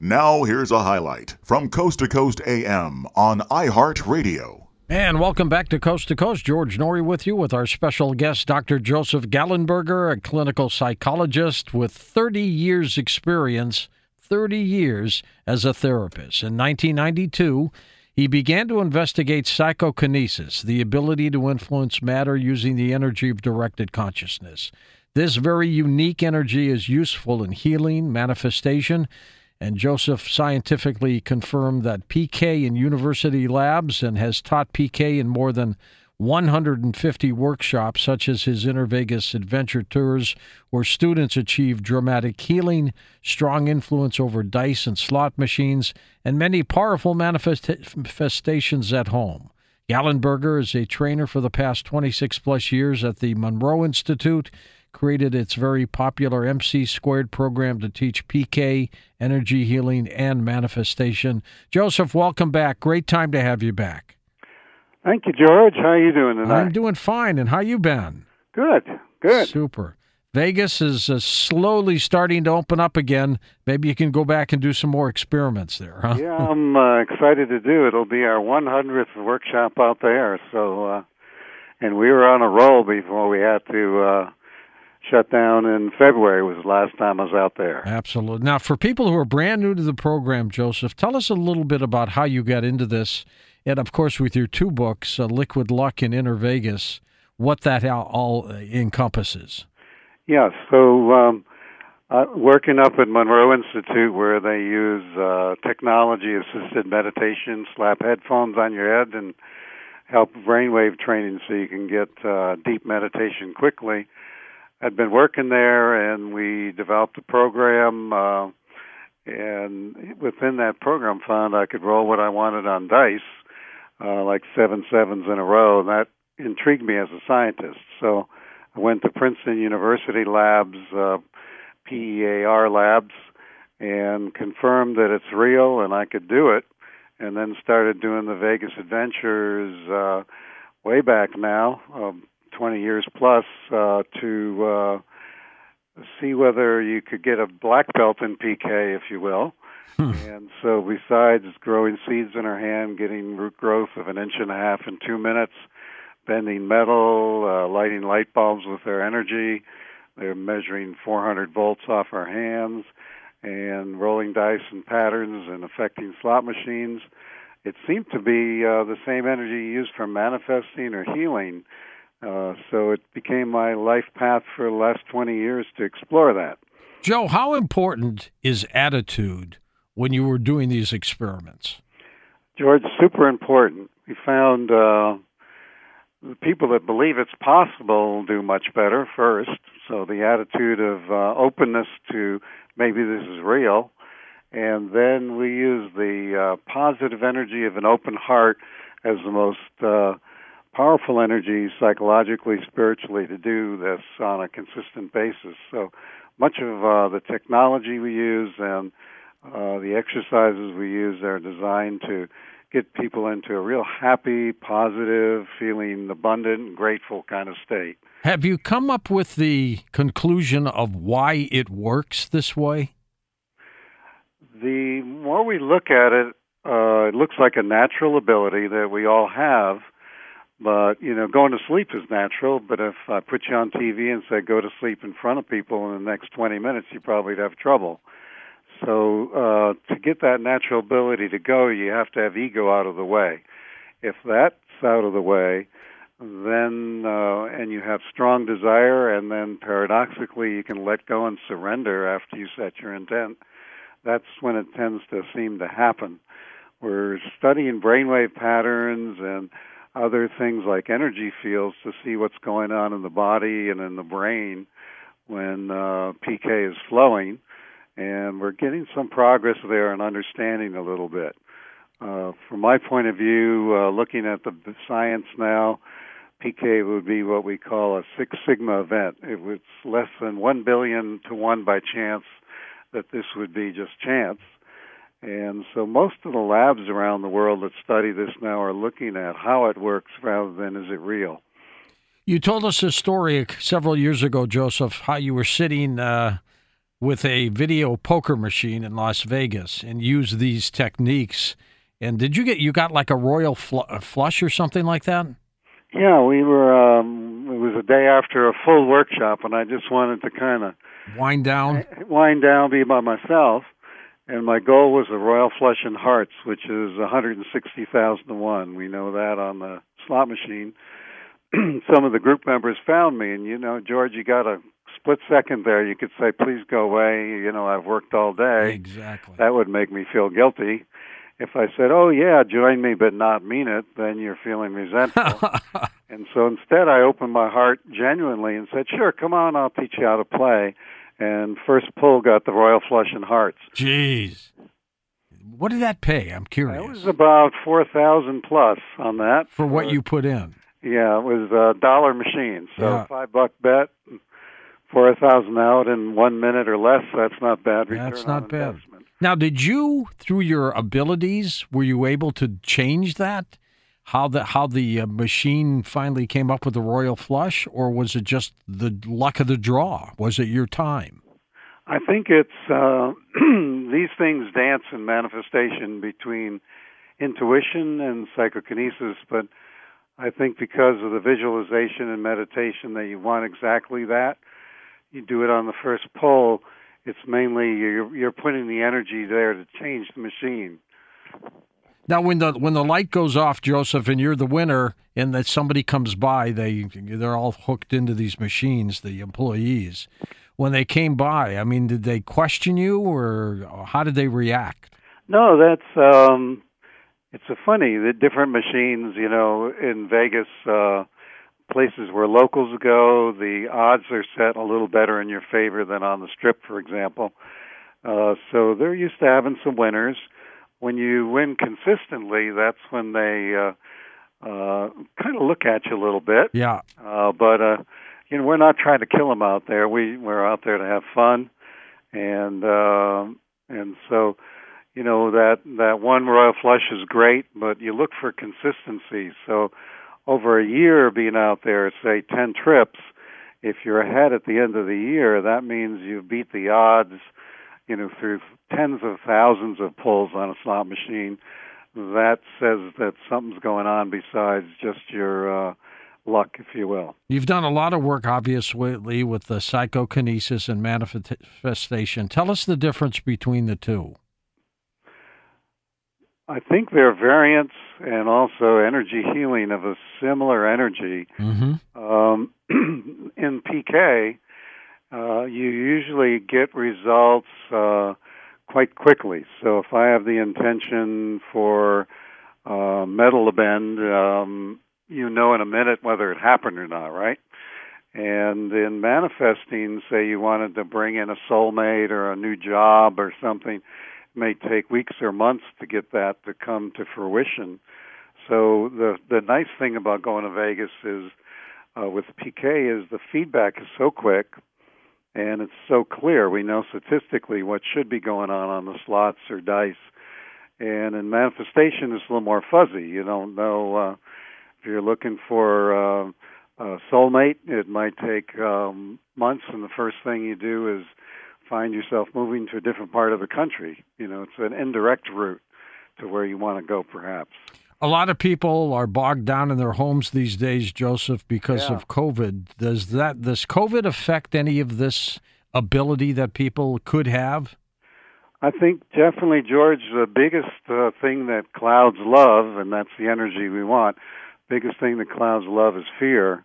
Now, here's a highlight from Coast to Coast AM on iHeartRadio. And welcome back to Coast to Coast. George Noory with you with our special guest, Dr. Joseph Gallenberger, a clinical psychologist with 30 years' experience, 30 years as a therapist. In 1992, he began to investigate psychokinesis, the ability to influence matter using the energy of directed consciousness. This very unique energy is useful in healing, manifestation, and Joseph scientifically confirmed that PK in university labs and has taught PK in more than 150 workshops, such as his Inner Vegas adventure tours, where students achieve dramatic healing, strong influence over dice and slot machines, and many powerful manifestations at home. Gallenberger is a trainer for the past 26 plus years at the Monroe Institute, created its very popular MC squared program to teach PK, energy healing, and manifestation. Joseph, welcome back. Great time to have you back. Thank you, George. How are you doing tonight? I'm doing fine. And how you been? Good. Good. Super. Vegas is uh, slowly starting to open up again. Maybe you can go back and do some more experiments there, huh? Yeah, I'm uh, excited to do it. It'll be our 100th workshop out there. So, uh, and we were on a roll before we had to uh, shut down in February. Was the last time I was out there. Absolutely. Now, for people who are brand new to the program, Joseph, tell us a little bit about how you got into this and of course with your two books, uh, Liquid Luck and Inner Vegas, what that all uh, encompasses. Yeah, so um, uh, working up at Monroe Institute, where they use uh, technology-assisted meditation, slap headphones on your head, and help brainwave training so you can get uh, deep meditation quickly. I'd been working there, and we developed a program. Uh, and within that program, found I could roll what I wanted on dice, uh, like seven sevens in a row. And that intrigued me as a scientist. So I went to Princeton University Labs, uh, PEAR Labs, and confirmed that it's real and I could do it. And then started doing the Vegas adventures uh, way back now, um, 20 years plus, uh, to uh, see whether you could get a black belt in PK, if you will. Hmm. And so, besides growing seeds in her hand, getting root growth of an inch and a half in two minutes, bending metal, uh, lighting light bulbs with their energy, they're measuring 400 volts off our hands, and rolling dice and patterns and affecting slot machines. It seemed to be uh, the same energy used for manifesting or healing. Uh, so it became my life path for the last 20 years to explore that. Joe, how important is attitude when you were doing these experiments? George, super important. We found uh, the people that believe it's possible do much better first. So the attitude of uh, openness to maybe this is real. And then we use the uh, positive energy of an open heart as the most uh, powerful energy psychologically, spiritually to do this on a consistent basis. So much of uh, the technology we use and uh, the exercises we use are designed to get people into a real happy, positive, feeling abundant, grateful kind of state. Have you come up with the conclusion of why it works this way? The more we look at it, uh, it looks like a natural ability that we all have. But you know, going to sleep is natural. But if I put you on TV and said go to sleep in front of people in the next 20 minutes, you probably have trouble. So uh, to get that natural ability to go, you have to have ego out of the way. If that's out of the way, then uh, and you have strong desire, and then paradoxically you can let go and surrender after you set your intent. That's when it tends to seem to happen. We're studying brainwave patterns and other things like energy fields to see what's going on in the body and in the brain when uh, PK is flowing and we're getting some progress there and understanding a little bit. Uh, from my point of view, uh, looking at the, science now, PK would be what we call a Six Sigma event. It was less than one billion to one by chance that this would be just chance. And so most of the labs around the world that study this now are looking at how it works rather than is it real. You told us a story several years ago, Joseph, how you were sitting uh, with a video poker machine in Las Vegas and used these techniques. And did you get you got like a royal fl- a flush or something like that? Yeah, we were. Um, it was a day after a full workshop, and I just wanted to kind of Wind down. wind down, be by myself. And my goal was the royal flush in hearts, which is 160,000 to one. We know that on the slot machine. Some of the group members found me, and you know, George, you got a split second there. You could say, "Please go away." You know, I've worked all day. Exactly. That would make me feel guilty. If I said, "Oh yeah, join me," but not mean it, then you're feeling resentful. and so instead, I opened my heart genuinely and said, "Sure, come on, I'll teach you how to play." And first pull got the royal flush in hearts. Jeez. What did that pay? I'm curious. It was about four thousand plus on that For what you put in. Yeah, it was a dollar machine. So Yeah. five buck bet, four thousand out in one minute or less. That's not bad. Return That's not bad. investment. Now, did you, through your abilities, were you able to change that? How the how the uh, machine finally came up with the royal flush, or was it just the luck of the draw? Was it your time? I think it's uh, these things dance in manifestation between intuition and psychokinesis, but I think because of the visualization and meditation that you want exactly that, you do it on the first pull. It's mainly you're you're putting the energy there to change the machine. Now, when the when the light goes off, Joseph, and you're the winner, and that somebody comes by, they they're all hooked into these machines, the employees. When they came by, I mean, did they question you, or how did they react? No, that's um it's a funny the different machines, you know, in Vegas uh places where locals go, the odds are set a little better in your favor than on the strip, for example. Uh so they're used to having some winners. When you win consistently, that's when they uh uh kind of look at you a little bit. Yeah, Uh, but uh, you know, we're not trying to kill them out there. We we're out there to have fun, and uh, and so, you know that that one royal flush is great, but you look for consistency. So, over a year being out there, say ten trips, if you're ahead at the end of the year, that means you beat the odds. You know, through tens of thousands of pulls on a slot machine. That says that something's going on besides just your uh, luck, if you will. You've done a lot of work, obviously, with the psychokinesis and manifestation. Tell us the difference between the two. I think they're variants and also energy healing of a similar energy. Mm-hmm. Um, in PK, uh, you usually get results uh, quite quickly. So if I have the intention for uh, metal to bend, um, you know in a minute whether it happened or not, right? And in manifesting, say you wanted to bring in a soulmate or a new job or something, it may take weeks or months to get that to come to fruition. So the the nice thing about going to Vegas is uh, with PK is the feedback is so quick and it's so clear. We know statistically what should be going on on the slots or dice. And in manifestation, it's a little more fuzzy. You don't know uh, if you're looking for uh, a soulmate. It might take um, months, and the first thing you do is find yourself moving to a different part of the country. You know, it's an indirect route to where you want to go, perhaps. A lot of people are bogged down in their homes these days, Joseph, because Yeah. of COVID. Does that does COVID affect any of this ability that people could have? I think definitely, George, the biggest uh, thing that clouds love, and that's the energy we want, biggest thing that clouds love is fear.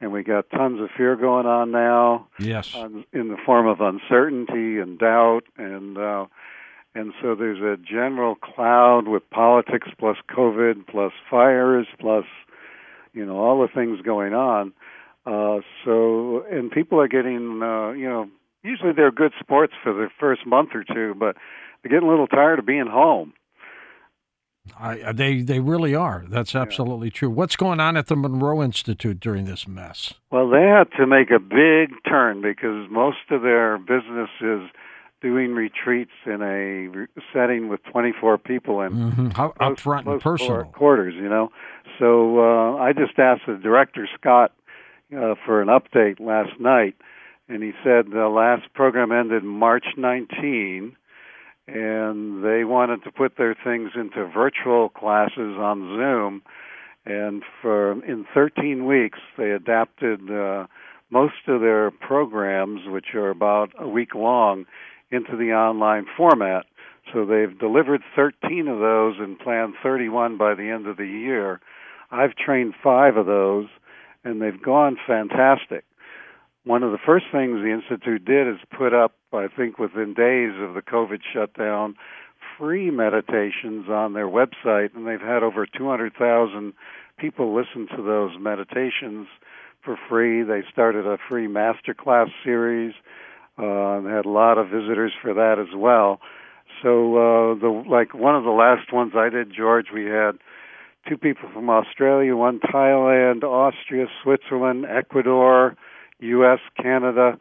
And we got tons of fear going on now Yes. on, in the form of uncertainty and doubt. And, uh, and so there's a general cloud with politics plus COVID plus fires plus, you know, all the things going on. Uh, so, and people are getting, uh, you know, usually they're good sports for the first month or two, but they're getting a little tired of being home. I, they they really are. That's absolutely true. What's going on at the Monroe Institute during this mess? Well, they had to make a big turn because most of their business is doing retreats in a re- setting with 24 people in hmm How close- up front and close personal. quarters, you know. So uh, I just asked the director Scott uh, for an update last night, and he said the last program ended March 19, and they wanted to put their things into virtual classes on Zoom. And for in 13 weeks, they adapted uh, most of their programs, which are about a week long, into the online format. So they've delivered 13 of those and planned 31 by the end of the year. I've trained five of those, and they've gone fantastic. One of the first things the Institute did is put up, I think within days of the COVID shutdown, free meditations on their website, and they've had over 200,000 people listen to those meditations for free. They started a free masterclass series uh, had a lot of visitors for that as well. So uh, the like one of the last ones I did, George, we had two people from Australia, one Thailand, Austria, Switzerland, Ecuador, U.S., Canada.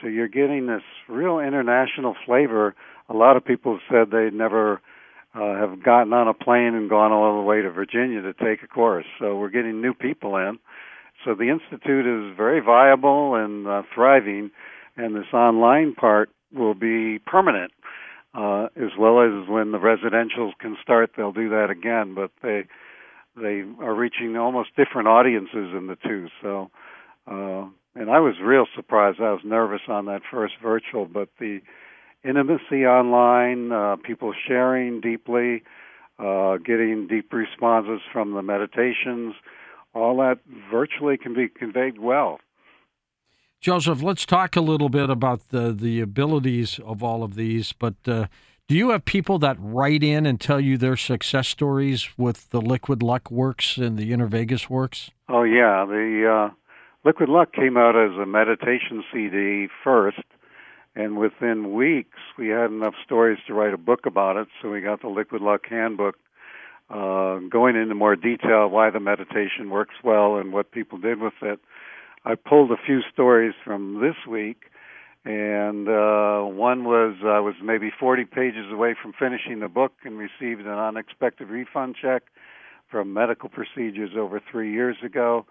So you're getting this real international flavor. A lot of people have said they never uh, have gotten on a plane and gone all the way to Virginia to take a course. So we're getting new people in. So the institute is very viable and uh, thriving, and this online part will be permanent. Uh, as well as when the residentials can start, they'll do that again. But they they are reaching almost different audiences in the two. So, uh, and I was real surprised. I was nervous on that first virtual, but the intimacy online, uh, people sharing deeply, uh, getting deep responses from the meditations, all that virtually can be conveyed well. Joseph, let's talk a little bit about the the abilities of all of these. But uh, do you have people that write in and tell you their success stories with the Liquid Luck works and the Inner Vegas works? Oh yeah, the uh, Liquid Luck came out as a meditation CD first, and within weeks we had enough stories to write a book about it. So we got the Liquid Luck Handbook, uh, going into more detail why the meditation works well and what people did with it. I pulled a few stories from this week, and uh, one was I was maybe 40 pages away from finishing the book and received an unexpected refund check from medical procedures over three years ago.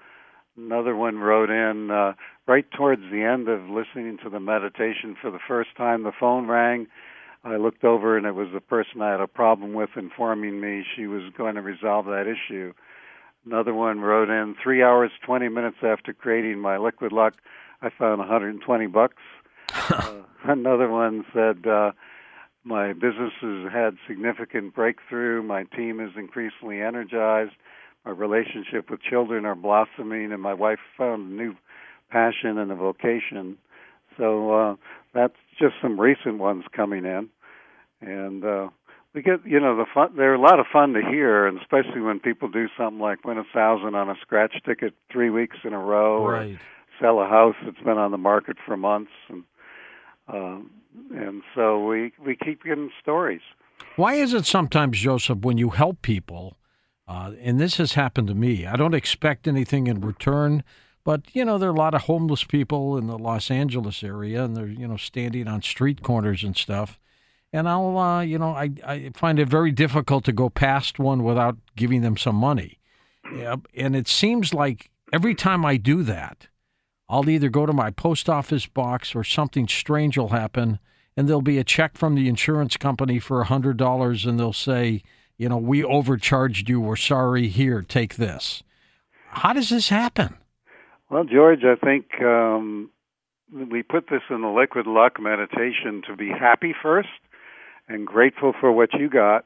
Another one wrote in uh, right towards the end of listening to the meditation for the first time. The phone rang. I looked over and it was the person I had a problem with informing me she was going to resolve that issue. Another one wrote in three hours, 20 minutes after creating my liquid luck, I found 120 bucks. uh, another one said, uh, my business has had significant breakthrough. My team is increasingly energized. My relationship with children are blossoming, and my wife found a new passion and a vocation. So uh, that's just some recent ones coming in, and uh, we get you know the fun they're a lot of fun to hear and especially when people do something like win a thousand on a scratch ticket three weeks in a row right. or sell a house that's been on the market for months and um and so we we keep getting stories why is it sometimes joseph when you help people uh, and this has happened to me i don't expect anything in return but you know there are a lot of homeless people in the los angeles area and they're you know standing on street corners and stuff and I'll, uh, you know, I, I find it very difficult to go past one without giving them some money. Yeah, and it seems like every time I do that, I'll either go to my post office box or something strange will happen, and there'll be a check from the insurance company for a hundred dollars, and they'll say, you know, we overcharged you. We're sorry. Here, take this. How does this happen? Well, George, I think um, we put this in the liquid luck meditation to be happy first and grateful for what you got,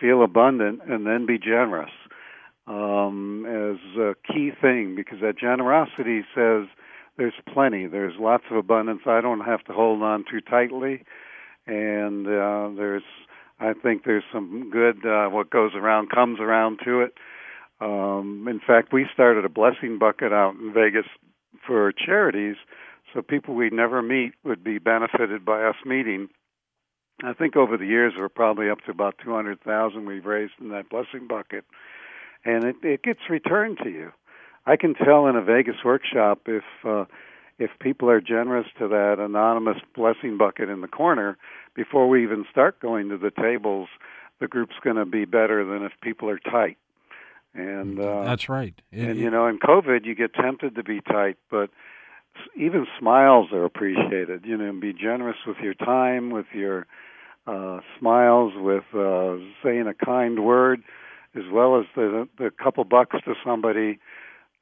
feel abundant, and then be generous um, as a key thing because that generosity says there's plenty, there's lots of abundance. I don't have to hold on too tightly, and uh, there's I think there's some good uh, what goes around comes around to it. Um, in fact, we started a blessing bucket out in Vegas for charities, so people we never meet would be benefited by us meeting I think over the years we're probably up to about 200,000 we've raised in that blessing bucket, and it, it gets returned to you. I can tell in a Vegas workshop if uh, if people are generous to that anonymous blessing bucket in the corner before we even start going to the tables, the group's going to be better than if people are tight. And uh, that's right. It, and you know, in COVID, you get tempted to be tight, but even smiles are appreciated. You know, be generous with your time, with your uh, smiles, with uh, saying a kind word, as well as the the couple bucks to somebody.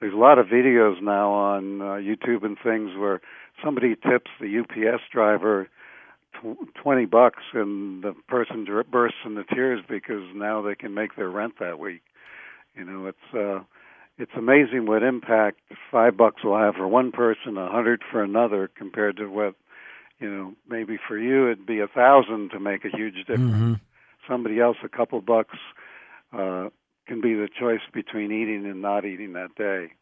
There's a lot of videos now on uh, YouTube and things where somebody tips the UPS driver tw- 20 bucks and the person bursts into tears because now they can make their rent that week. You know, it's uh it's amazing what impact five bucks will have for one person, a hundred for another, compared to what you know maybe for you it'd be a thousand to make a huge difference. Mm-hmm. Somebody else, a couple bucks uh, can be the choice between eating and not eating that day.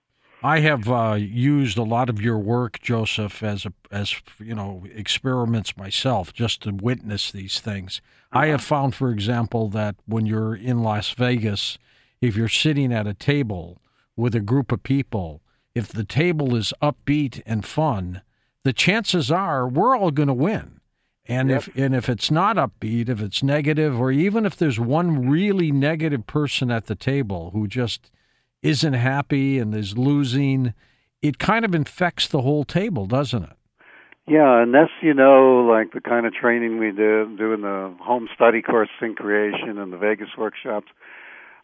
I have uh, used a lot of your work, Joseph, as a, as you know experiments myself, just to witness these things. Uh-huh. I have found, for example, that when you're in Las Vegas, if you're sitting at a table with a group of people, if the table is upbeat and fun, the chances are we're all going to win. And yep. if and if it's not upbeat, if it's negative, or even if there's one really negative person at the table who just isn't happy and is losing, it kind of infects the whole table, doesn't it? Yeah, and that's you know like the kind of training we do doing the home study course in creation and the Vegas workshops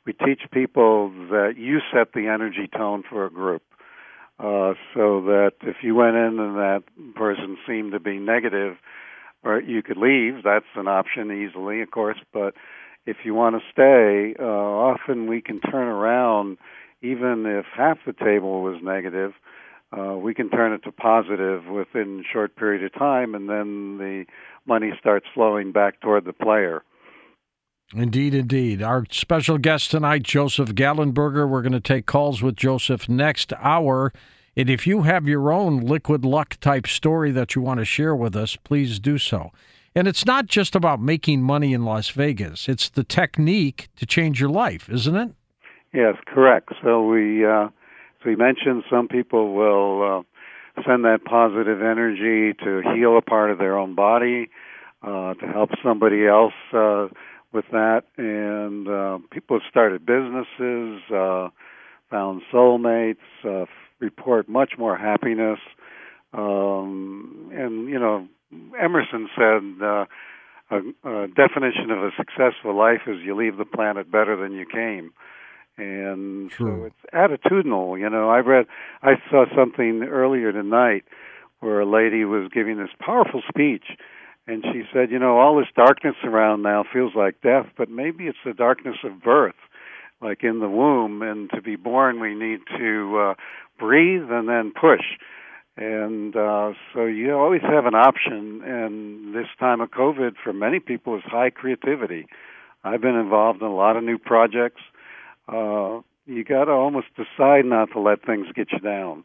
we teach people that you set the energy tone for a group. Uh, so that if you went in and that person seemed to be negative, or you could leave, that's an option easily, of course. But if you want to stay, uh, often we can turn around, even if half the table was negative, uh, we can turn it to positive within a short period of time, and then the money starts flowing back toward the player. Indeed, indeed. Our special guest tonight, Joseph Gallenberger. We're going to take calls with Joseph next hour. And if you have your own liquid luck type story that you want to share with us, please do so. And it's not just about making money in Las Vegas, it's the technique to change your life, isn't it? Yes, correct. So we, uh, so we mentioned some people will uh, send that positive energy to heal a part of their own body, uh, to help somebody else. With that, and uh, people have started businesses, uh, found soulmates, uh, report much more happiness, um, and you know, Emerson said. Uh, a, a definition of a successful life is you leave the planet better than you came. And so it's attitudinal you know. I read i saw something earlier tonight where a lady was giving this powerful speech and she said, you know, all this darkness around now feels like death, but maybe it's the darkness of birth, like in the womb. And to be born, we need to uh, breathe and then push. And uh, so you always have an option. And this time of COVID, for many people, is high creativity. I've been involved in a lot of new projects. Uh, you got to almost decide not to let things get you down.